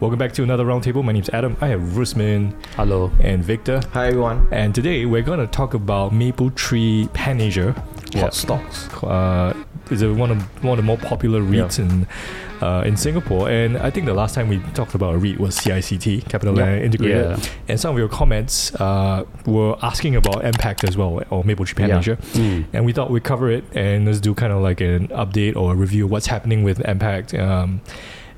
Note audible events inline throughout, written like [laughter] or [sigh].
Welcome back to another roundtable. My name's Adam. I have Rusmin. Hello. and Victor. Hi everyone. And today we're going to talk about Mapletree Pan Asia. Yeah. Hot stocks. Uh, it's a, one of one of the more popular Yeah. REITs in uh, in Singapore. And I think the last time we talked about a REIT was CICT, Capital Yeah. Land Integrated. Yeah. And some of your comments uh, were asking about MPACT as well, or Mapletree Pan Yeah. Asia. Mm. And we thought we'd cover it and let's do kind of like an update or a review of what's happening with MPACT um,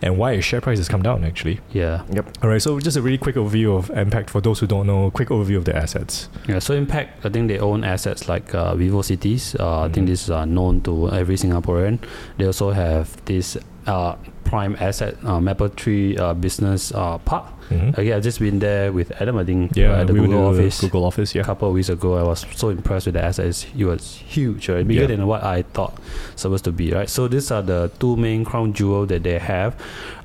and why its share price has come down actually. Yeah. Yep. All right, so just a really quick overview of MPACT for those who don't know, quick overview of the assets. Yeah. So MPACT, I think they own assets like uh, Vivo Cities. Uh, I think Mhm. this is uh, known to every Singaporean. They also have this uh, prime asset, uh, Mapletree uh, Business uh, Park. Mhm. Okay, I've just been there with Adam. I think Yeah, uh, at the we Google the office. Google office, yeah. A couple of weeks ago, I was so impressed with the assets. It was huge, right? Bigger Yeah. than what I thought supposed to be, right? So these are the two main crown jewel that they have,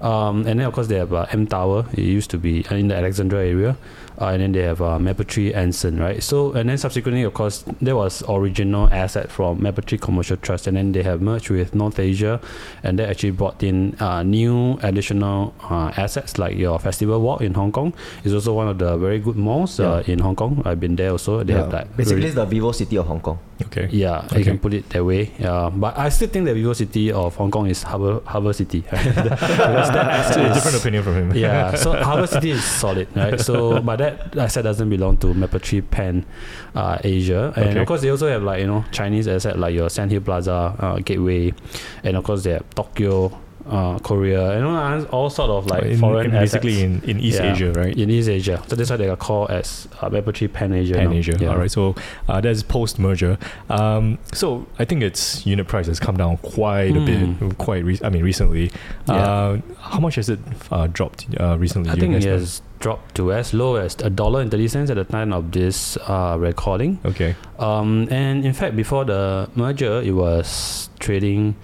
um, and then of course they have uh, M Tower. It used to be in the Alexandra area, uh, and then they have uh, Mapletree Anson, right? So and then subsequently, of course, there was original asset from Mapletree Commercial Trust, and then they have merged with North Asia, and they actually brought in uh, new additional uh, assets like your Festival Walk in Hong Kong. It's also one of the very good malls uh, in Hong Kong. I've been there also. They Yeah. have like Basically, really- it's the VivoCity of Hong Kong. Okay. yeah, Okay. you can put it that way. Yeah, but I still think the VivoCity of Hong Kong is Harbour Harbour City. [laughs] because that [laughs] That's a different opinion from him. yeah, [laughs] so Harbour City is solid, right? So, but that asset doesn't belong to Mapletree Pan uh, Asia, and Okay. of course they also have like you know Chinese asset like your Sandhill Plaza, uh, Gateway, and of course they have Tokyo, uh, Korea, and all, all sort of like in, foreign in basically in, in East Yeah. Asia, right? in East Asia. So that's why they are called as uh, Mapletree Pan Asia. Pan Asia, Yeah. All right. So uh, that's post merger. Um, so I think its unit price has come down quite a Hmm. bit. Quite. Re- I mean, recently. Yeah. Uh, how much has it uh, dropped uh, recently? I think it has dropped to as low as a dollar and thirty cents at the time of this uh, recording. Okay. Um, and in fact, before the merger, it was trading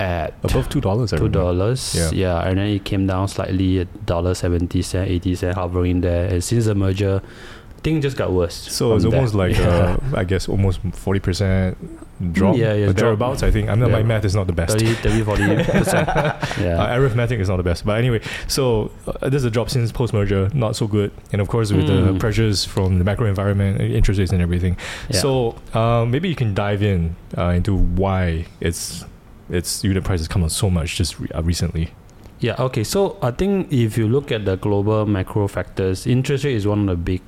at Above two dollars. two dollars. Yeah. Yeah. and then it came down slightly at dollar seventy cent, eighty cent, hovering there. And since the merger, thing just got worse. So it's almost there. like [laughs] yeah. uh, I guess almost forty percent drop. Yeah, yeah, drop. thereabouts. I think. I my Yeah. math is not the best. 30, 30 40 percent. [laughs] [laughs] Yeah. Uh, arithmetic is not the best, but anyway. So uh, there's a drop since post merger, not so good, and of course with the Mm. pressures from the macro environment, uh, interest rates, and everything. yeah. So uh, maybe you can dive in uh, into why its its unit price has come down so much just re- uh, recently. Yeah, okay. So I think if you look at the global macro factors, interest rate is one of the big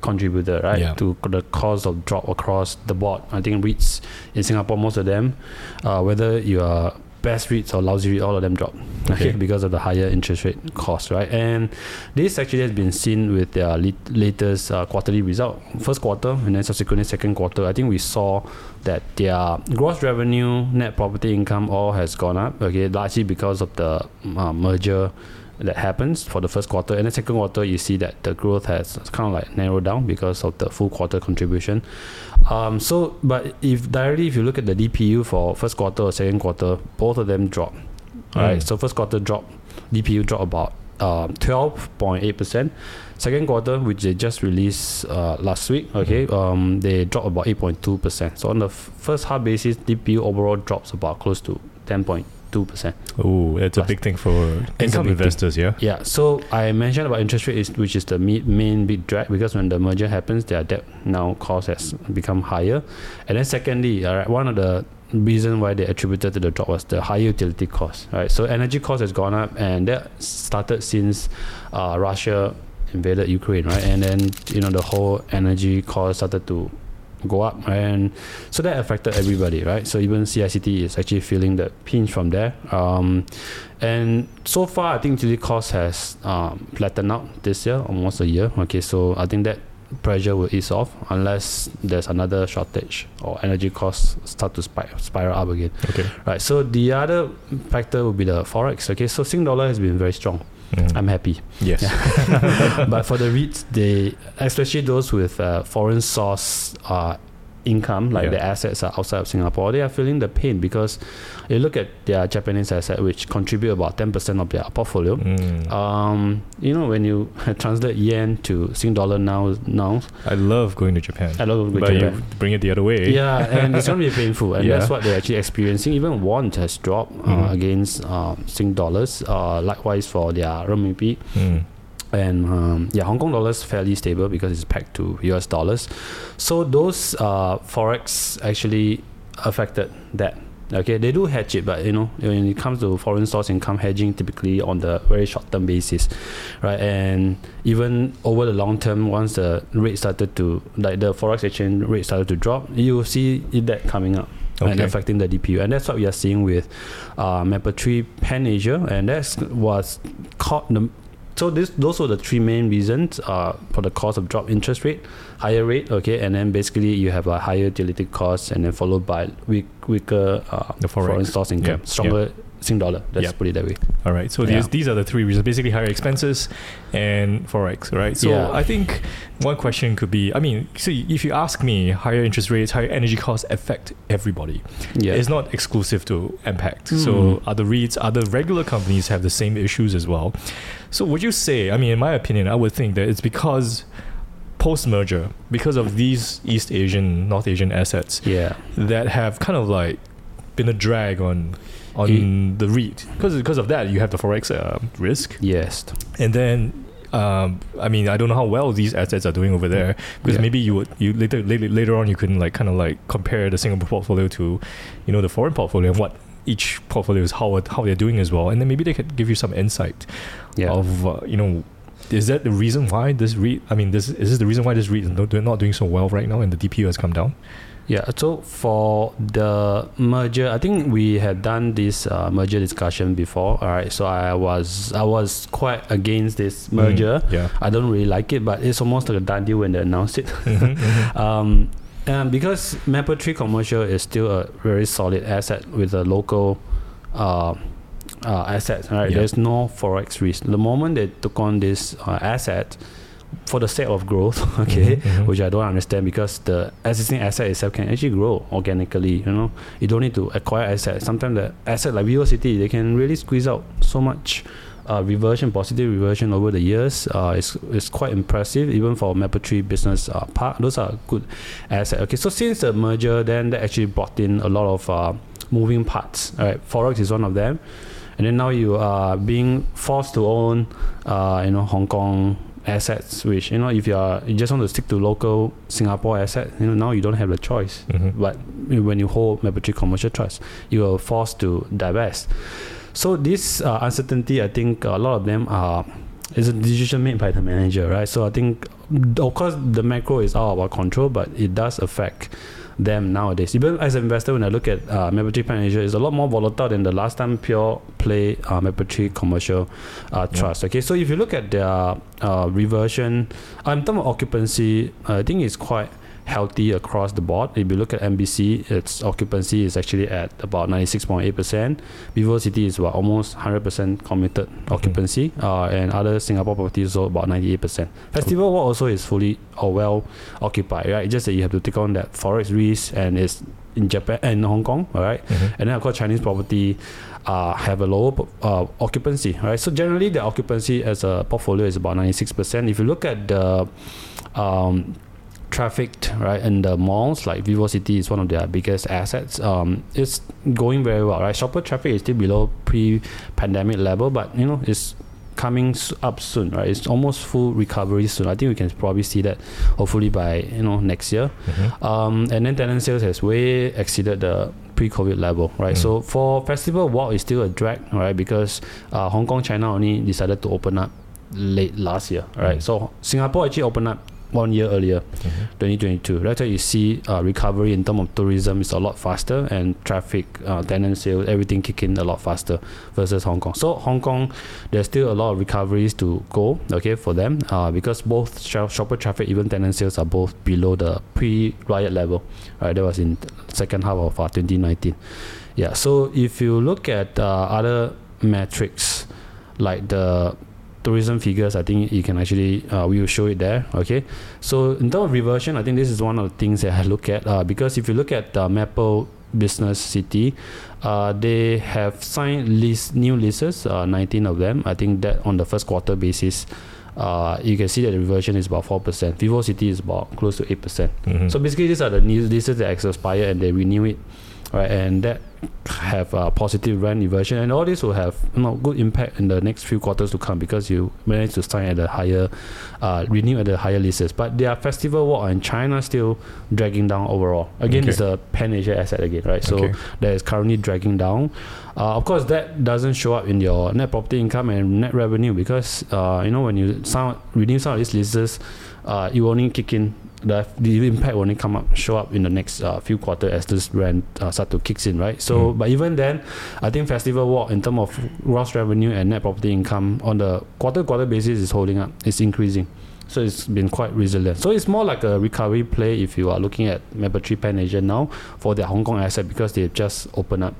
contributor, right? Yeah. To the cost of drop across the board. I think REITs in Singapore, most of them, uh, whether you are best REITs or lousy REIT, all of them drop. Okay. Okay. because of the higher interest rate cost, right? And this actually has been seen with their latest uh, quarterly result, first quarter, and then subsequently second quarter. I think we saw that their gross revenue, net property income, all has gone up. Okay, largely because of the uh, merger that happens for the first quarter, and the second quarter you see that the growth has kind of like narrowed down because of the full quarter contribution. Um, so, but if directly if you look at the DPU for first quarter or second quarter, both of them drop. Right, Mm. so first quarter drop, DPU drop about um, twelve point eight percent. Second quarter, which they just released uh, last week, okay, um, they drop about eight point two percent. So on the f- first half basis, DPU overall drops about close to ten point two percent. Oh, it's a big thing for income thing. investors, yeah. Yeah, so I mentioned about interest rate, is, which is the main big drag because when the merger happens, their debt now cost has become higher. And then secondly, right, one of the reason why they attributed to the drop was the higher utility cost, right? So energy cost has gone up, and that started since uh, Russia invaded Ukraine, right? And then you know the whole energy cost started to go up, and so that affected everybody, right? So even CICT is actually feeling the pinch from there. Um, and so far, I think utility cost has um, flattened out this year, almost a year. Okay, so I think that pressure will ease off unless there's another shortage or energy costs start to spir- spiral up again. Okay. Right. So the other factor will be the forex. Okay, so Sing dollar has been very strong. Mm. I'm happy. yes. [laughs] but for the REITs, they especially those with uh, foreign source uh, income, like Yeah. the assets are outside of Singapore, they are feeling the pain because you look at their Japanese asset, which contribute about 10% of their portfolio. Mm. Um, you know, when you [laughs] translate yen to Sing dollar now, now I love going to Japan. I love going but Japan. you bring it the other way. Yeah, and it's going to be [laughs] painful, and Yeah. that's what they're actually experiencing. Even won has dropped uh, Mhm. against uh, Sing dollars. Uh, likewise for their renminbi, Mm. And um, yeah, Hong Kong dollars fairly stable because it's pegged to US dollars. So those uh, forex actually affected that. Okay, they do hedge it, but you know when it comes to foreign source income hedging, typically on the very short term basis, right? And even over the long term, once the rate started to like the forex exchange rate started to drop, you will see that coming up and affecting the DPU, and that's what we are seeing with uh, Mapletree Pan Asia, and that's was caught the. So this those were the three main reasons uh, for the cost of drop interest rate, higher rate, okay, and then basically you have a higher utility cost, and then followed by weak, weaker uh, The foreign source income, Yeah, stronger Sing dollar. Let's Yeah. put it that way. All right. So Yeah. these these are the three reasons. Basically, higher expenses and forex. Right. So Yeah. I think one question could be. I mean, see, if you ask me, higher interest rates, higher energy costs affect everybody. Yeah, It's not exclusive to MPACT. Mm. So other REITs, other regular companies have the same issues as well. So would you say? I mean, in my opinion, I would think that it's because post merger, because of these East Asian, North Asian assets yeah, that have kind of like been a drag on on Ye- the REIT because because of that you have the forex uh, risk yes, and then um, I mean I don't know how well these assets are doing over there because Yeah. maybe you would you later, later later on you can like kind of like compare the Singapore portfolio to you know the foreign portfolio and what each portfolio is how how they're doing as well and then maybe they could give you some insight yeah. of uh, you know is that the reason why this REIT? I mean this is this the reason why this REIT is not, doing so well right now and the DPU has come down Yeah, so for the merger, I think we had done this uh, merger discussion before. All right, so I was I was quite against this merger. Mm, yeah I don't really like it, but it's almost like a done deal when they announced it. Mhm, [laughs] mhm. um, and because Mapletree Commercial is still a very solid asset with a local uh, uh, asset, right? Yeah. There's no forex risk. The moment they took on this uh, asset for the sake of growth, [laughs] okay, Mhm, mhm. which I don't understand because the existing asset itself can actually grow organically. You know, you don't need to acquire assets. Sometimes the asset like VivoCity, they can really squeeze out so much uh, reversion, positive reversion over the years. Uh, it's, it's quite impressive, even for Mapletree Business uh, Park. Those are good assets. Okay, so since the merger, then that actually brought in a lot of uh, moving parts. All right, Forex is one of them. And then now you are being forced to own, uh, you know, Hong Kong assets, which you know, if you are you just want to stick to local Singapore asset, you know, now you don't have the choice. Mhm. But when you hold Mapletree Commercial Trust, you are forced to divest. So this uh, uncertainty, I think a lot of them are is a decision made by the manager, right? So I think, of course, the macro is out of our control, but it does affect them nowadays. Even as an investor, when I look at uh, Mapletree Pan Asia, it's a lot more volatile than the last time pure play uh, Mapletree Commercial uh, Yeah. Trust. Okay, so if you look at their uh, reversion, uh, in terms of occupancy, I think it's quite healthy across the board. If you look at MBC, its occupancy is actually at about 96.8%. VivoCity is about almost 100% committed occupancy, uh, and other Singapore properties also about 98%. Festival Walk also is fully or well occupied, right? It's just that you have to take on that forex risk, and it's in Japan and Hong Kong, all right? Mhm. And then of course Chinese property uh, have a lower uh, occupancy, right? So generally the occupancy as a portfolio is about 96%. If you look at the um, traffic, right, in the malls, like VivoCity is one of their biggest assets. Um, it's going very well, right? Shopper traffic is still below pre-pandemic level, but you know it's coming up soon, right? It's almost full recovery soon. I think we can probably see that hopefully by you know next year. Mhm. Um, and then tenant sales has way exceeded the pre-COVID level, right? Mm. So for Festival Walk is still a drag, right? Because uh, Hong Kong, China only decided to open up late last year, right? Mm. So Singapore actually opened up one year earlier, Mhm. 2022. That's why you see uh, recovery in terms of tourism is a lot faster and traffic, uh, tenant sales, everything kick in a lot faster versus Hong Kong. So Hong Kong, there's still a lot of recoveries to go, okay, for them uh, because both shop- shopper traffic, even tenant sales are both below the pre-riot level. Right, that was in second half of uh, 2019. Yeah, so if you look at uh, other metrics like the tourism figures, I think you can actually uh, we will show it there. Okay, so in terms of reversion, I think this is one of the things that I look at uh, because if you look at uh, Maple Business City, uh, they have signed lease new leases, uh, 19 of them. I think that on the first quarter basis. Uh, you can see that the reversion is about four percent. VivoCity is about close to eight percent. Mhm. So basically, these are the new leases that expire and they renew it, right? And that have a positive rent reversion, and all this will have you know good impact in the next few quarters to come because you manage to sign at a higher, uh, renew at the higher leases. But their festival walk in China still dragging down overall. Again, Okay. it's a Pan Asia asset again, right? So Okay. that is currently dragging down. Uh, of course, that doesn't show up in your net property income and net revenue because uh, you know when you sign renew some of these leases, uh, you only kick in the, the impact will only come up show up in the next uh, few quarters as this rent uh, start to kicks in, right? So, Mm. but even then, I think Festival Walk in terms of gross revenue and net property income on the quarter quarter basis is holding up. It's increasing. So it's been quite resilient. So it's more like a recovery play if you are looking at Mapletree Pan Asia now for their Hong Kong asset because they've just opened up.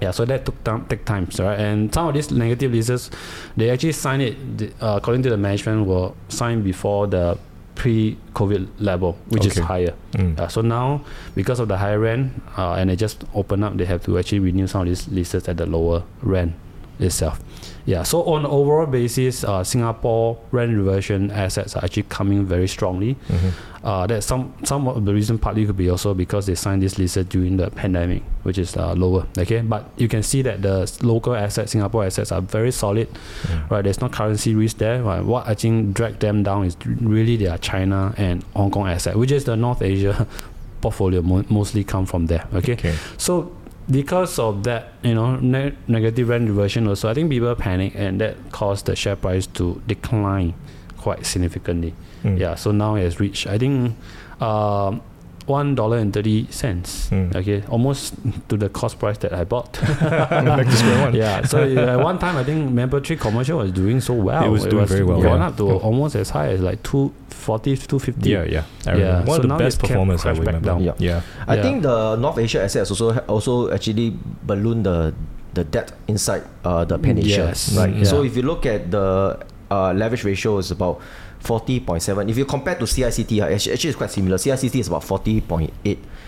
Yeah, so that took time, take time, right? And some of these negative leases, they actually signed it the- uh, according to the management were signed before the pre-COVID level, which is higher. Mm. Uh, so now, because of the higher rent, uh, and they just open up, they have to actually renew some of these leases at the lower rent itself. Yeah. So on overall basis, uh, Singapore rent reversion assets are actually coming very strongly. Mhm. Uh, that some some of the reason partly could be also because they signed this leases during the pandemic, which is uh, lower. Okay, but you can see that the local assets, Singapore assets, are very solid. Mm. Right, there's no currency risk there. Right? What I think dragged them down is really their China and Hong Kong asset, which is the North Asia [laughs] portfolio mo- mostly come from there. Okay, Okay. so because of that, you know, ne- negative rent reversion also, I think people panic and that caused the share price to decline quite significantly. Mm. Yeah, so now it has reached, I think, um, one dollar and thirty cents. Mm. Okay, almost to the cost price that I bought. [laughs] Back to square one. yeah, so at one time I think Mapletree commercial was doing so well. It was doing very well, Gone yeah. up to almost as high as like 240, 250. Yeah, yeah. I Yeah, remember. One so of the it's best kept performers I remember. down. Yeah. Yeah. I Yeah. think the North Asia assets also also actually balloon the the debt inside uh, the Pan Asia, Yes. right? Mm, So if you look at the uh, leverage ratio is about 40.7. If you compare to CICT, uh, actually, it's quite similar. CICT is about 40.8.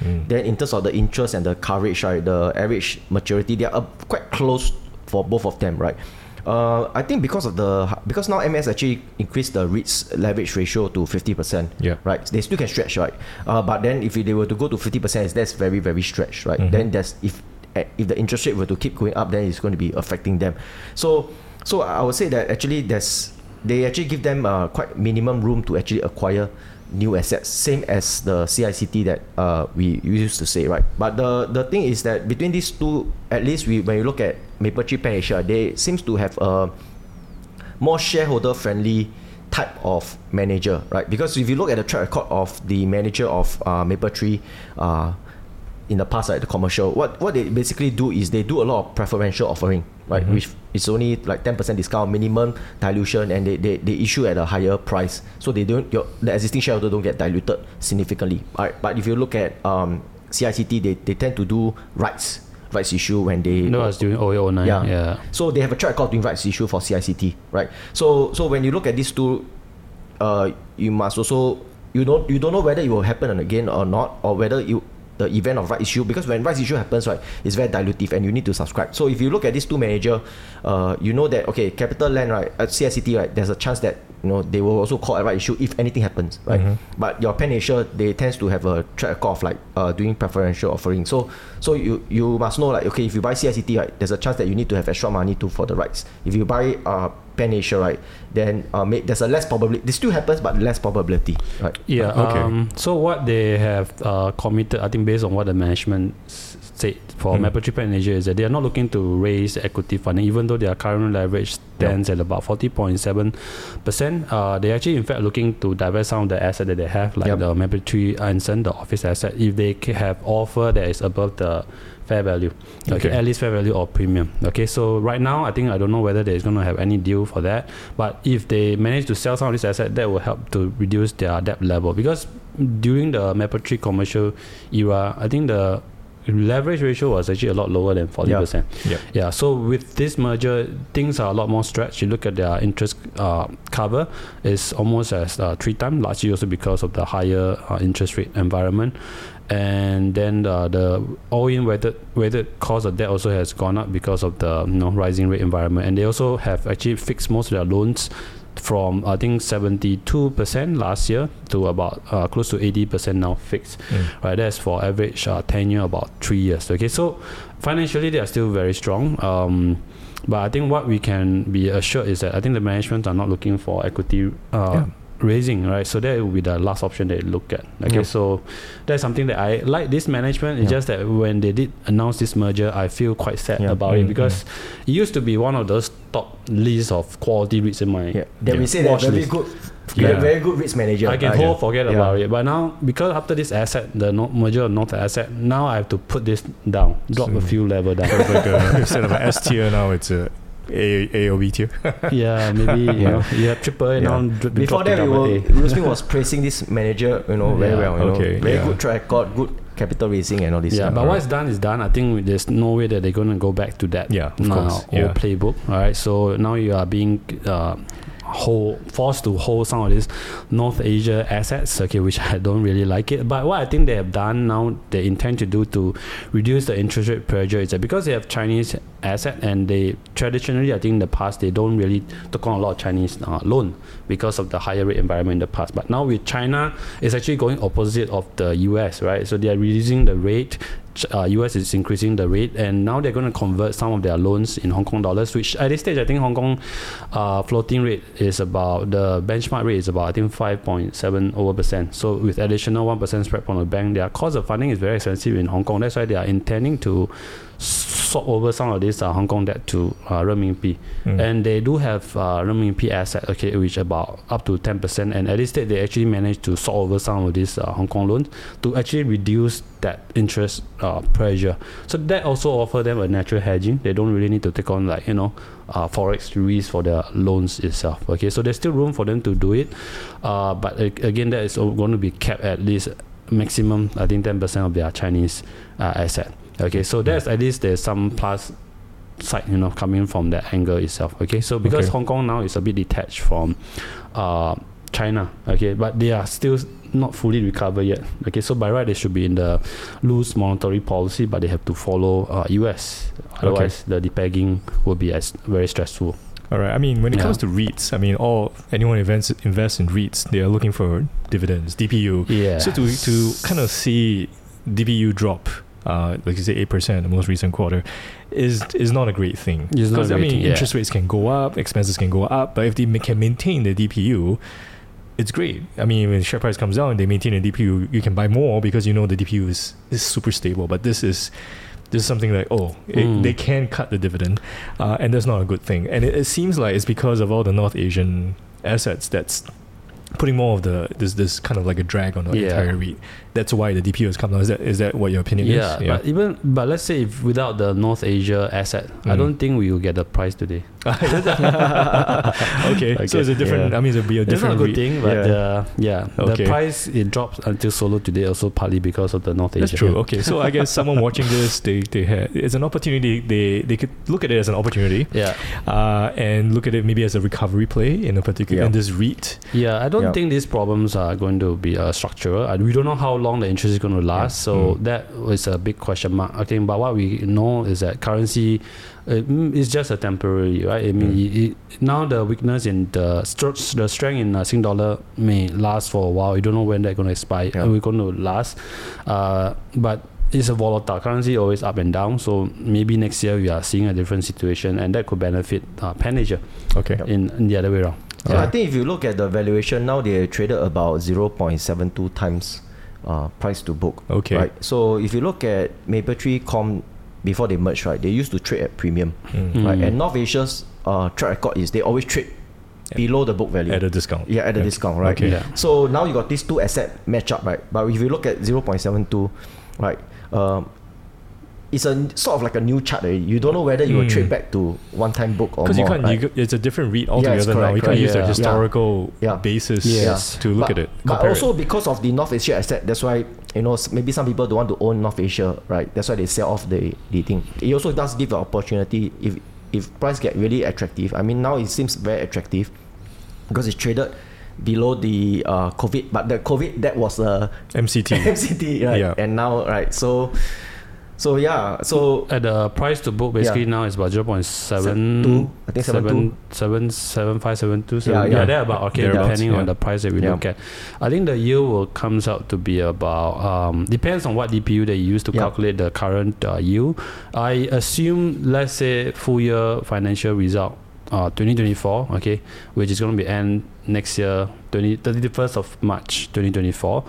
Mm. Then in terms of the interest and the coverage, right, the average maturity, they are uh, quite close for both of them, right? Uh, I think because of the because now MS actually increased the REITs leverage ratio to 50%. Yeah. Right. They still can stretch, right? Uh, but then if they were to go to 50%, that's very very stretched, right? Mhm. Then that's if if the interest rate were to keep going up, then it's going to be affecting them. So so I would say that actually there's they actually give them uh, quite minimum room to actually acquire new assets, same as the CICT that uh, we used to say, right? But the the thing is that between these two, at least we when you look at Mapletree Pan Asia, they seems to have a more shareholder friendly type of manager, right? Because if you look at the track record of the manager of uh, Mapletree, uh, in the past, like the commercial, what what they basically do is they do a lot of preferential offering, right? Mhm. Which is only like ten percent discount, minimum dilution, and they, they, they issue at a higher price, so they don't your the existing shareholder don't get diluted significantly. Right? But if you look at um, CICT, they, they tend to do rights rights issue when they No, I was doing 0809. Yeah. yeah. so they have a track record doing rights issue for CICT, right? So so when you look at these two, uh, you must also you don't you don't know whether it will happen again or not, or whether you the event of right issue because when right issue happens, right, it's very dilutive and you need to subscribe. So if you look at these two manager, uh, you know that okay, CapitaLand, right, at CICT, right, there's a chance that you know they will also call a right issue if anything happens, right? Mhm. But your Pan Asia, they tends to have a track record of like uh, doing preferential offering. So so you you must know like okay, if you buy CICT, right, there's a chance that you need to have extra money to for the rights. If you buy uh, Pan Asia, right, then uh, there's a less probability. This still happens, but less probability, right? Yeah. Okay. Um, so what they have uh, committed, I think, based on what the management s- said for Hmm. Mapletree Pan Asia, is that they are not looking to raise equity funding, even though their current leverage stands at about forty point seven percent. Uh, they actually, in fact, looking to divest some of the asset that they have, like Yep. the Mapletree Anson, the office asset, if they have offer that is above the fair value, okay, Okay. at least fair value or premium. Okay, so right now, I think I don't know whether there's going to have any deal for that, but if they manage to sell some of this asset, that will help to reduce their debt level because during the Mapletree commercial era, I think the leverage ratio was actually a lot lower than forty percent. Yep. Yeah. So with this merger, things are a lot more stretched. You look at their interest uh, cover is almost as uh, three times, largely also because of the higher uh, interest rate environment. And then uh, the all-in weighted weighted cost of debt also has gone up because of the you know rising rate environment. And they also have actually fixed most of their loans from I think 72% last year to about uh, close to 80% now fixed. Mm. Right, that's for average uh, tenure about three years. Okay, so financially they are still very strong. Um, but I think what we can be assured is that I think the management are not looking for equity uh, Yeah. Raising, right? So that will be the last option they look at. Okay, Yeah. so that's something that I like. This management It's Yeah. just that when they did announce this merger, I feel quite sad Yeah. about Mm, it because it used to be one of those top lists of quality REITs in my Yeah. Then Yeah. we say that Watch very list. good, Yeah. very, very good risk manager. I can right? whole forget Yeah. about it. But now, because after this asset, the no- merger of North asset, now I have to put this down, drop a few level down. So it's like a, [laughs] instead of an S tier now, it's a A, A or B tier. [laughs] yeah, maybe you Yeah. know you have triple A Yeah. now. dr- Before that, we were Will Smith was praising this manager, you know, very Yeah. well. You Okay, know, very yeah. good track record, good capital raising, and all this. Yeah, stuff. but what's done is done. I think there's no way that they're going to go back to that Yeah, of uh, course. old Yeah. playbook. All right, so now you are being uh, hold, forced to hold some of these North Asia assets, okay, which I don't really like it. But what I think they have done now, they intend to do to reduce the interest rate pressure is that because they have Chinese asset and they traditionally, I think in the past, they don't really took on a lot of Chinese uh, loan because of the higher rate environment in the past. But now with China, it's actually going opposite of the US, right? So they are reducing the rate. Uh, US is increasing the rate, and now they're going to convert some of their loans in Hong Kong dollars. Which at this stage, I think Hong Kong uh, floating rate is about the benchmark rate is about I think five point seven over percent. So with additional one percent spread from the bank, their cost of funding is very expensive in Hong Kong. That's why they are intending to swap over some of this uh, Hong Kong debt to uh, renminbi. Mm. And they do have uh, renminbi asset, okay, which about up to 10%. And at this stage, they actually managed to sort over some of these uh, Hong Kong loans to actually reduce that interest uh, pressure. So that also offer them a natural hedging. They don't really need to take on like, you know, uh, forex risk for their loans itself. Okay, so there's still room for them to do it. Uh, but again, that is going to be capped at least maximum, I think 10% of their Chinese uh, asset. Okay, so that's at least there's some plus side, you know, coming from that angle itself. Okay, so because Okay. Hong Kong now is a bit detached from uh, China. Okay, but they are still not fully recovered yet. Okay, so by right they should be in the loose monetary policy, but they have to follow uh, US. Otherwise, the depegging will be as very stressful. All right. I mean, when it Yeah. comes to REITs, I mean, all anyone invents invests in REITs, they are looking for dividends, DPU. Yeah. So to to kind of see DPU drop, uh, like you say, eight percent the most recent quarter, is is not a great thing. It's not a Because I mean, thing, yeah. interest rates can go up, expenses can go up, but if they can maintain the DPU, it's great. I mean, when share price comes down, they maintain a DPU, you can buy more because you know the DPU is is super stable. But this is this is something like oh it, Mm. they can cut the dividend uh, and that's not a good thing and it, it seems like it's because of all the north asian assets that's putting more of the this this kind of like a drag on the Yeah. entire REIT. That's why the DPU has come down. Is that is that what your opinion Yeah, is? Yeah, but even but let's say if without the North Asia asset, I Mm. don't think we will get the price today. okay. [laughs] Okay, So it's a different. yeah. I mean, it'll be a It's not different a good REIT. thing, but Yeah. uh, yeah, Okay. the price it drops until solo today also partly because of the North Asia. That's Asia. true. Okay, so I guess someone watching this, they they had it's an opportunity. They they could look at it as an opportunity, Yeah, uh, and look at it maybe as a recovery play in a particular Yeah. in this REIT. yeah. I don't Yeah. think these problems are going to be uh, structural. Uh, we don't know how long the interest is going to last, so Mm. that is a big question mark. I think, but what we know is that currency uh, mm, is just a temporary, right? I mean, Mm. it, it, now the weakness in the str- the strength in uh, Sing dollar may last for a while. You don't know when they're going to expire. Yeah. Uh, We're going to last, uh, but it's a volatile currency, always up and down. So maybe next year we are seeing a different situation, and that could benefit uh, Pan Asia Okay. in, in the other way around. So Yeah. I think if you look at the valuation now, they traded about 0.72 times uh, price to book. Okay. Right. So if you look at Mapletree Com before they merged, right, they used to trade at premium, Mm. right? Mm. And North Asia's uh, track record is they always trade Yeah. below the book value. At a discount. yeah, at a Yeah. discount, right? Okay. Yeah. So now you got these two asset match up, right? But if you look at 0.72, right, um, it's a sort of like a new chart. already. You don't know whether you will Mm. trade back to one time book or Because you can't, right? you, it's a different REIT Yeah, altogether now. correct, You can't use the Yeah. historical Yeah. basis Yes. to look but, at it. But also it. because of the North Asia asset, that's why you know maybe some people don't want to own North Asia, right? That's why they sell off the, the thing. It also does give an opportunity if if price get really attractive. I mean now it seems very attractive because it's traded below the uh, COVID, but the COVID that was a MCT. [laughs] MCT, right? Yeah. And now right, so so yeah, so At the price to book, basically now is about 0.7, two, I think seven two. seven, seven, seven, five, seven, two, Yeah, yeah. Yeah, they're about okay, Thereabouts, depending yeah. on the price that we Yeah. look at. I think the yield will comes out to be about um, depends on what DPU they use to Yeah. calculate the current uh, yield. I assume, let's say, full year financial result. Uh, 2024, okay, which is going to be end next year, 20, 31st of March 2024.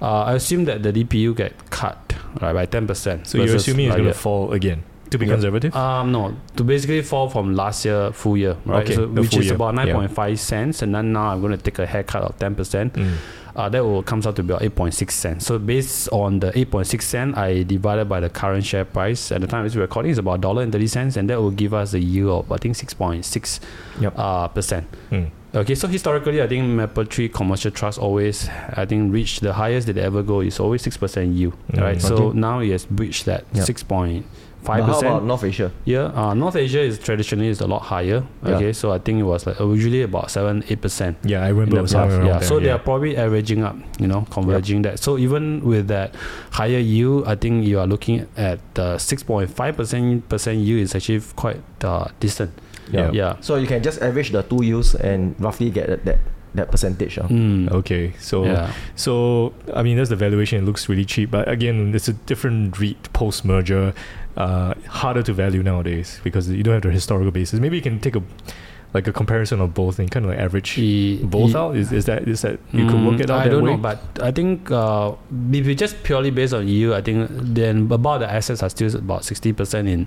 Uh, I assume that the DPU get cut right by 10%. So you're assuming it's like going to fall again to be Yeah. conservative? um, no, to basically fall from last year full year, right? Okay, so, which is year, about yeah. 9.5 cents, and then now I'm going to take a haircut of 10%. Mm. Uh, that will comes out to be about 8.6 cents. So based on the 8.6 cent, I divided by the current share price at the time this recording is about dollar and 30 cents, and that will give us a yield of I think 6.6 Yep. uh, percent. Mm. Okay, so historically, I think Mapletree Commercial Trust always, I think, reach the highest that they ever go is always six percent yield, Mm, right? So okay. now it has breached that Yep. six point how about percent. North Asia? Yeah, uh, North Asia is traditionally is a lot higher. Yeah. Okay, so I think it was like usually about seven, eight percent. Yeah, I remember the it was somewhere past, around yeah. there. So they are probably averaging up, you know, converging that. So even with that higher yield, I think you are looking at the six point five percent percent yield is actually quite uh, decent. Yeah. Yeah. So you can just average the two yields and roughly get that that, that percentage. Uh. Mm. Okay, so Yeah. so I mean that's the valuation. It looks really cheap, but again, it's a different REIT post merger, uh, harder to value nowadays because you don't have the historical basis. Maybe you can take a like a comparison of both and kind of like average E- both e- out. Is, is that is that you could Mm, work it out I that don't way? know, but I think uh, if you just purely based on yield, I think then about the assets are still about sixty percent in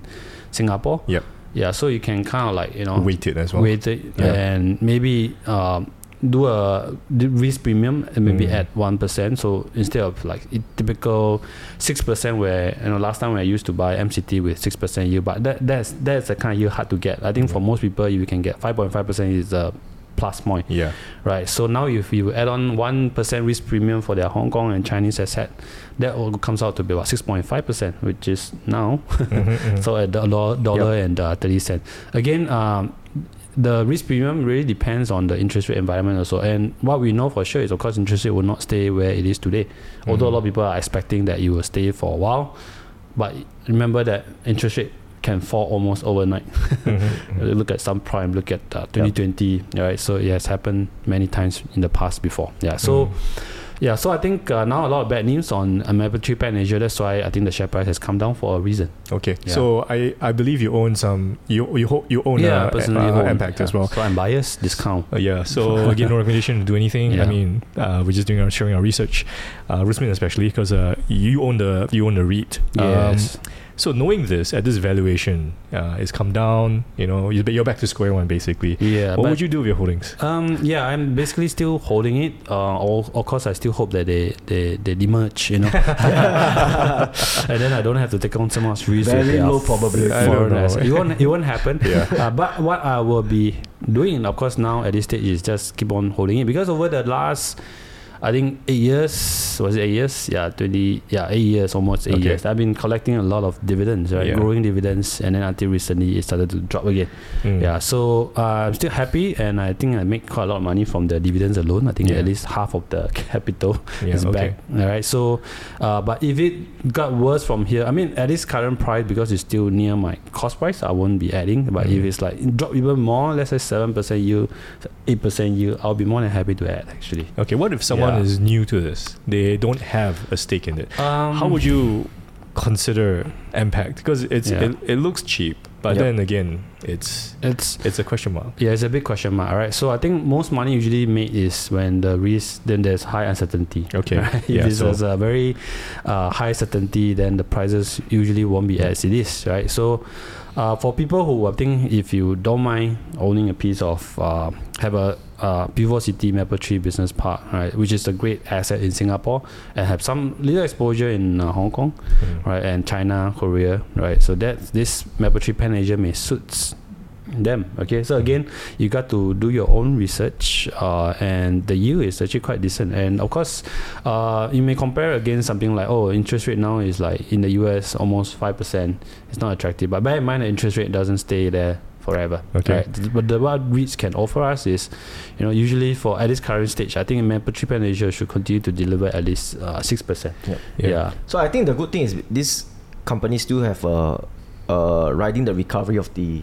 Singapore. Yep. Yeah, so you can kind of like you know Weight it as well. weight it Yeah. and maybe um, do a risk premium and maybe Mm. add one percent. So instead of like typical six percent, where you know last time I used to buy MCT with six percent yield, but that that's that's the kind of yield hard to get. I think for most people, you can get five point five percent is a plus point. Yeah. Right. So now if you add on one percent risk premium for their Hong Kong and Chinese asset, that all comes out to be about six point five percent, which is now [laughs] Mhm, mhm. so at dollar dollar and uh, thirty cent. Again, um, the risk premium really depends on the interest rate environment also. And what we know for sure is of course interest rate will not stay where it is today. Although a lot of people are expecting that it will stay for a while, but remember that interest rate can fall almost overnight. Mhm, [laughs] Uh, mhm. Look at some prime. Look at uh, 2020. Right. So it has happened many times in the past before. Yeah. So. Mhm. Yeah, so I think uh, now a lot of bad news on Mapletree Pan Asia. That's why I think the share price has come down for a reason. Okay, Yeah. so I, I believe you own some you you you own yeah, uh, personally uh, own, MPACT yeah. as well. So I'm biased. Discount. Uh, yeah, so [laughs] again, no recommendation to do anything. I mean, uh, we're just doing our sharing our research, uh, Rusmin especially because uh, you own the you own the REIT. Yes. So knowing this at this valuation, uh, it's come down. You know, you're you're back to square one basically. yeah. what but, would you do with your holdings? Um. Yeah, I'm basically still holding it. Uh. Or, of course, I still hope that they they they demerge. You know. [laughs] and then I don't have to take on so much risk. Very with their low probability. I don't know. It won't. It won't happen. [laughs] Yeah. Uh, but what I will be doing, of course, now at this stage is just keep on holding it because over the last, I think eight years was it eight years? Yeah, twenty. Yeah, eight years, almost eight Okay. years. I've been collecting a lot of dividends, right? Yeah. Growing dividends, and then until recently it started to drop again. Mm. Yeah, so uh, I'm still happy, and I think I make quite a lot of money from the dividends alone. I think Yeah. at least half of the [laughs] capital Yeah, is okay. back. All right. So, uh, but if it got worse from here, I mean, at this current price, because it's still near my cost price, I won't be adding. But if Mm. it's like drop even more, let's say seven percent yield, eight percent yield, I'll be more than happy to add. Actually. Okay, what if someone Yeah. is new to this? They don't have a stake in it. Um, How would you consider MPACT? Because it's Yeah. it, it looks cheap, but Yep. then again, it's It's it's a question mark. yeah, it's a big question mark. All right. So I think most money usually made is when the risk, then there's high uncertainty. Okay, [laughs] Right? if yeah, it's so- there's a very uh, high certainty, then the prices usually won't be as it is, right? So, Uh, for people who I think if you don't mind owning a piece of uh, have a uh, Vivo City Mapletree Business Park, right, which is a great asset in Singapore, and have some little exposure in uh, Hong Kong, Mm. right, and China, Korea, right. So that this Mapletree Pan Asia may suits them. Okay, so again, you got to do your own research, uh, and the yield is actually quite decent. And of course, uh, you may compare against something like oh, interest rate now is like in the US almost five percent. It's not attractive, but bear in mind the interest rate doesn't stay there forever. Okay. right? But the what REITs can offer us is, you know, usually for at this current stage, I think Mapletree Pan Asia should continue to deliver at least uh, six percent. Yeah. So I think the good thing is these companies still have uh, uh, riding the recovery of the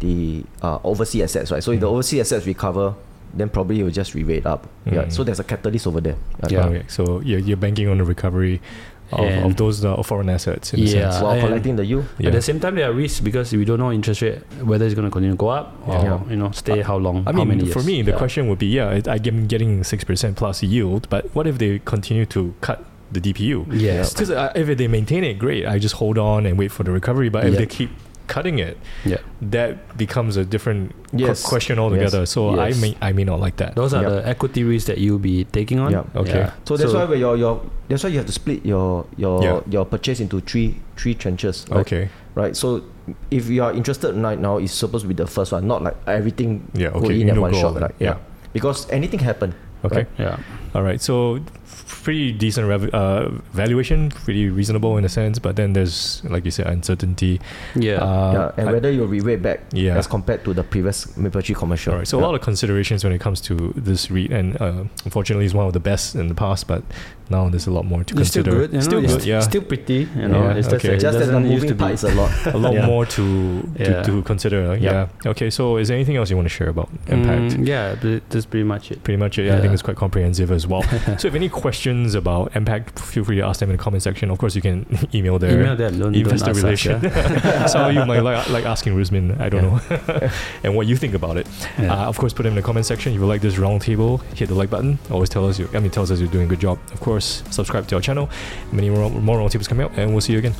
the uh, overseas assets, right? So if the Mm. overseas assets recover, then probably it will just re-rate up. Yeah. Mm. So there's a catalyst over there. Uh, Yeah. Okay, so you're, you're banking on the recovery of, of those uh, foreign assets in a Yeah. sense. While and- collecting the yield. Yeah. At the same time, there are risks because we don't know interest rate whether it's going to continue to go up or Yeah. you know stay how long. I how mean, many for me, the Yeah. question would be, yeah, I, I am getting six percent plus yield, but what if they continue to cut the DPU? Yes. Because uh, if they maintain it, great. I just hold on and wait for the recovery. But if Yeah. they keep cutting it, Yeah. that becomes a different qu- Yes. question altogether. So Yes. I may I may not like that. Those are Yeah. the equity risks that you'll be taking on. Yeah. Okay. So that's why where your your that's why you have to split your your Yeah. your purchase into three three trenches. Right? Okay. Right. So if you are interested right now, it's supposed to be the first one, not like everything Yeah. go Okay. in You at one shot. all in. Right? Yeah. Because anything happen. Okay. Right? yeah. All right. So f- pretty decent rev- uh, valuation, pretty reasonable in a sense. But then there's like you said, uncertainty. Yeah. Uh, yeah. And I- whether you re-rate back Yeah. as compared to the previous Mapletree commercial. All right. So yeah. a lot of considerations when it comes to this REIT, and uh, unfortunately, it's one of the best in the past. But now there's a lot more to it's still good. You know, still it's good. Yeah. Still pretty. You know. Yeah, It's just, okay. that it just that the doesn't used to moving part is a lot. [laughs] a lot Yeah. more to to, Yeah. to consider. Yeah. Okay. So is there anything else you want to share about MPACT? Mm, yeah. That's pretty much it. Pretty much, yeah, I think it's quite comprehensive as well. [laughs] so, if any questions about MPACT, feel free to ask them in the comment section. Of course, you can [laughs] email their Email them. Don't, don't investor us, relation. [laughs] yeah. Some of you might like, like asking Rusmin, I don't know, [laughs] and what you think about it. Yeah. Uh, of course, put them in the comment section. If you like this roundtable, hit the like button. Always tell us you. I mean, tells us you're doing a good job. Of course, subscribe to our channel. Many more, more roundtables coming up, and we'll see you again.